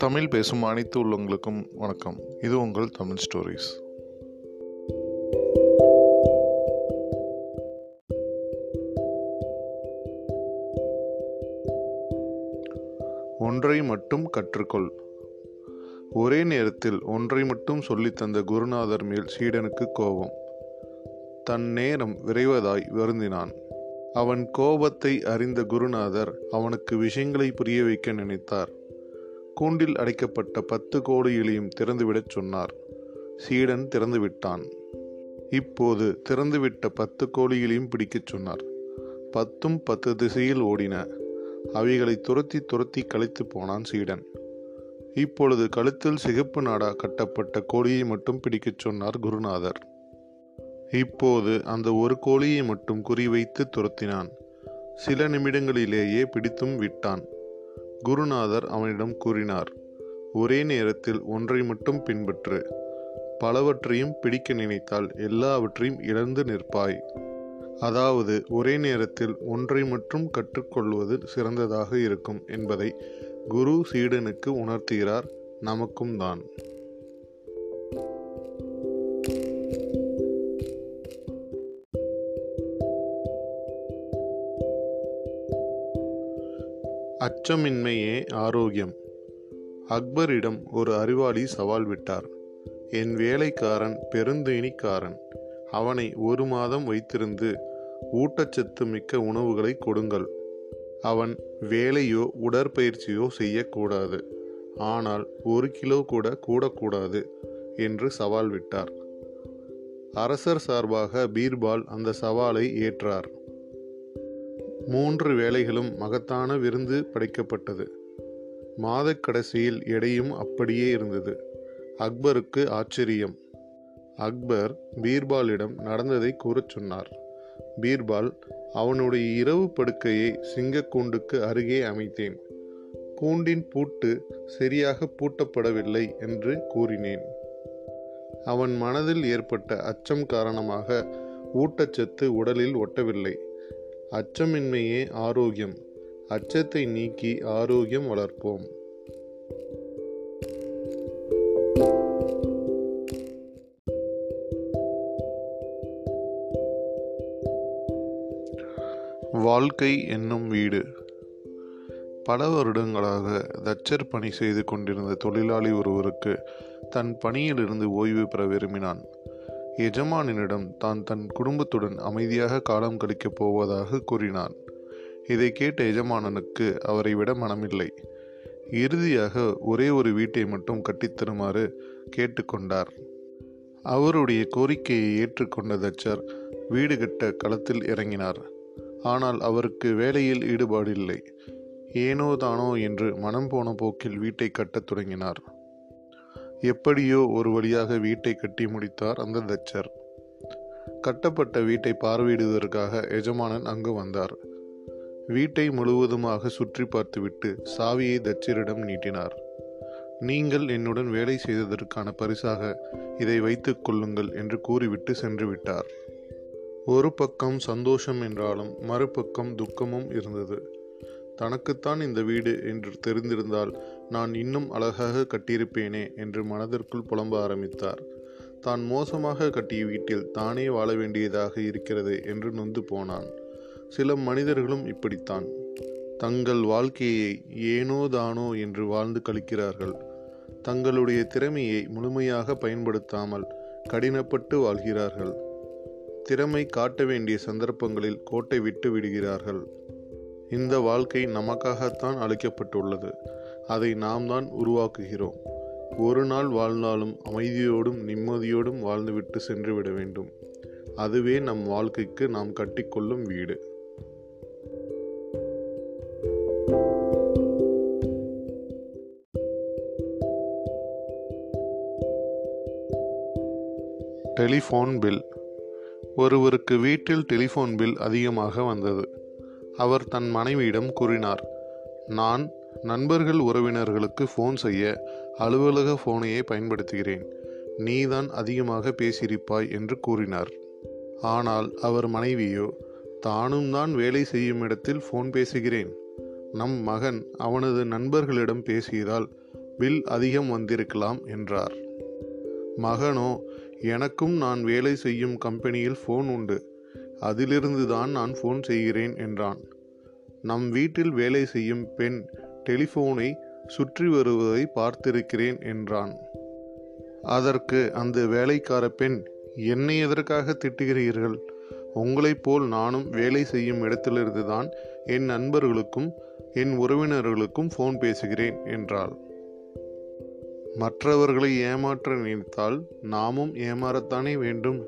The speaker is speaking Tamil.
தமிழ் பேசும் அனைத்து உள்ளவங்களுக்கும் வணக்கம். இது உங்கள் தமிழ் ஸ்டோரிஸ். ஒன்றை மட்டும் கற்றுக்கொள். ஒரே நேரத்தில் ஒன்றை மட்டும் சொல்லி தந்த குருநாதர் மேல் சீடனுக்கு கோபம். தன் நேரம் விரைவதாய் வருந்தினான். அவன் கோபத்தை அறிந்த குருநாதர் அவனுக்கு விஷயங்களை புரிய வைக்க நினைத்தார். கூண்டில் அடைக்கப்பட்ட பத்து கோடிகளையும் திறந்துவிடச் சொன்னார். சீடன் திறந்துவிட்டான். இப்போது திறந்துவிட்ட பத்து கோழிகளையும் பிடிக்கச் சொன்னார். பத்தும் பத்து திசையில் ஓடின. அவைகளை துரத்தி துரத்தி களைத்து போனான் சீடன். இப்பொழுது கழுத்தில் சிகப்பு நாடா கட்டப்பட்ட கோழியை மட்டும் பிடிக்கச் சொன்னார் குருநாதர். இப்போது அந்த ஒரு கோழியை மட்டும் குறிவைத்து துரத்தினான். சில நிமிடங்களிலேயே பிடித்தும் விட்டான். குருநாதர் அவனிடம் கூறினார் ஒரே நேரத்தில் ஒன்றை மட்டும் பின்பற்று. பலவற்றையும் பிடிக்க நினைத்தால் எல்லாவற்றையும் இழந்து நிற்பாய். அதாவது ஒரே நேரத்தில் ஒன்றை மட்டும் கற்றுக்கொள்வது சிறந்ததாக இருக்கும் என்பதை குரு சீடனுக்கு உணர்த்துகிறார் நமக்கும் தான். அச்சமின்மையே ஆரோக்கியம். அக்பரிடம் ஒரு அறிவாளி சவால் விட்டார். என் வேலைக்காரன் பெருந்தேனிக்காரன் அவனை ஒரு மாதம் வைத்திருந்து ஊட்டச்சத்து மிக்க உணவுகளை கொடுங்கள். அவன் வேலையோ உடற்பயிற்சியோ செய்யக்கூடாது. ஆனால் ஒரு கிலோ கூட கூடக்கூடாது என்று சவால் விட்டார். அரசர் சார்பாக பீர்பால் அந்த சவாலை ஏற்றார். மூன்று வேலைகளும் மகத்தான விருந்து படைக்கப்பட்டது. மாதக் கடைசியில் எடையும் அப்படியே இருந்தது. அக்பருக்கு ஆச்சரியம். அக்பர் பீர்பாலிடம் நடந்ததை கூறச் சொன்னார். பீர்பால் அவனுடைய இரவு படுக்கையை சிங்கக்கூண்டுக்கு அருகே அமைத்தேன். கூண்டின் பூட்டு சரியாக பூட்டப்படவில்லை என்று கூறினேன். அவன் மனதில் ஏற்பட்ட அச்சம் காரணமாக ஊட்டச்சத்து உடலில் ஒட்டவில்லை. அச்சமின்மையே ஆரோக்கியம். அச்சத்தை நீக்கி ஆரோக்கியம் வளர்ப்போம். வாழ்க்கை என்னும் வீடு. பல வருடங்களாக தச்சர் பணி செய்து கொண்டிருந்த தொழிலாளி ஒருவருக்கு தன் பணியிலிருந்து ஓய்வு பெற விரும்பினான். எஜமானினிடம் தான் தன் குடும்பத்துடன் அமைதியாக காலம் கழிக்கப் போவதாக கூறினான். இதை கேட்ட எஜமானனுக்கு அவரை விட மனமில்லை. இறுதியாக ஒரே ஒரு வீட்டை மட்டும் கட்டித்தருமாறு கேட்டுக்கொண்டார் அவருடைய கோரிக்கையை ஏற்றுக்கொண்ட தச்சர் வீடு கட்ட களத்தில் இறங்கினார். ஆனால் அவருக்கு வேலையில் ஈடுபாடில்லை. ஏனோ தானோ என்று மனம் போன போக்கில் வீட்டை கட்டத் தொடங்கினார். எப்படியோ ஒரு வழியாக வீட்டை கட்டி முடித்தார் அந்த தச்சர். கட்டப்பட்ட வீட்டை பார்வையிடுவதற்காக எஜமானன் அங்கு வந்தார். வீட்டை முழுவதுமாக சுற்றி பார்த்துவிட்டு சாவியை தச்சரிடம் நீட்டினார். நீங்கள் என்னுடன் வேலை செய்ததற்கான பரிசாக இதை வைத்துக் கொள்ளுங்கள் என்று கூறிவிட்டு சென்று விட்டார். ஒரு பக்கம் சந்தோஷம் என்றாலும் மறுபக்கம் துக்கமும் இருந்தது. தனக்குத்தான் இந்த வீடு என்று தெரிந்திருந்தால் நான் இன்னும் அழகாக கட்டியிருப்பேனே என்று மனதிற்குள் புலம்ப ஆரம்பித்தார். தான் மோசமாக கட்டிய வீட்டில் தானே வாழ வேண்டியதாக இருக்கிறது என்று நொந்து போனான். சில மனிதர்களும் இப்படித்தான். தங்கள் வாழ்க்கையை ஏனோ தானோ என்று வாழ்ந்து கழிக்கிறார்கள். தங்களுடைய திறமையை முழுமையாக பயன்படுத்தாமல் கடினப்பட்டு வாழ்கிறார்கள். திறமை காட்ட வேண்டிய சந்தர்ப்பங்களில் கோட்டை விட்டு விடுகிறார்கள். இந்த வாழ்க்கை நமக்காகத்தான் அளிக்கப்பட்டுள்ளது. அதை நாம் தான் உருவாக்குகிறோம். ஒரு நாள் வாழ்ந்தாலும் அமைதியோடும் நிம்மதியோடும் வாழ்ந்துவிட்டு சென்று விட வேண்டும். அதுவே நம் வாழ்க்கைக்கு நாம் கட்டிக்கொள்ளும் வீடு. Telephone bill. ஒருவருக்கு வீட்டில் டெலிஃபோன் பில் அதிகமாக வந்தது. அவர் தன் மனைவியிடம் கூறினார் நான் நண்பர்கள் உறவினர்களுக்கு ஃபோன் செய்ய அலுவலக ஃபோனையே பயன்படுத்துகிறேன். நீதான் அதிகமாக பேசியிருப்பாய் என்று கூறினார். ஆனால் அவர் மனைவியோ தானும் தான் வேலை செய்யும் இடத்தில் ஃபோன் பேசுகிறேன். நம் மகன் அவனது நண்பர்களிடம் பேசியதால் பில் அதிகம் வந்திருக்கலாம் என்றார். மகனோ எனக்கும் நான் வேலை செய்யும் கம்பெனியில் ஃபோன் உண்டு. அதிலிருந்து தான் நான் ஃபோன் செய்கிறேன் என்றான். நம் வீட்டில் வேலை செய்யும் பெண் டெலிஃபோனை சுற்றி வருவதை பார்த்திருக்கிறேன் என்றான். அதற்கு அந்த வேலைக்கார பெண் என்னை எதற்காக திட்டுகிறீர்கள்? உங்களைப் போல் நானும் வேலை செய்யும் இடத்திலிருந்து தான் என் நண்பர்களுக்கும் என் உறவினர்களுக்கும் ஃபோன் பேசுகிறேன் என்றாள். மற்றவர்களை ஏமாற்ற நினைத்தால் நாமும் ஏமாறத்தானே வேண்டும்?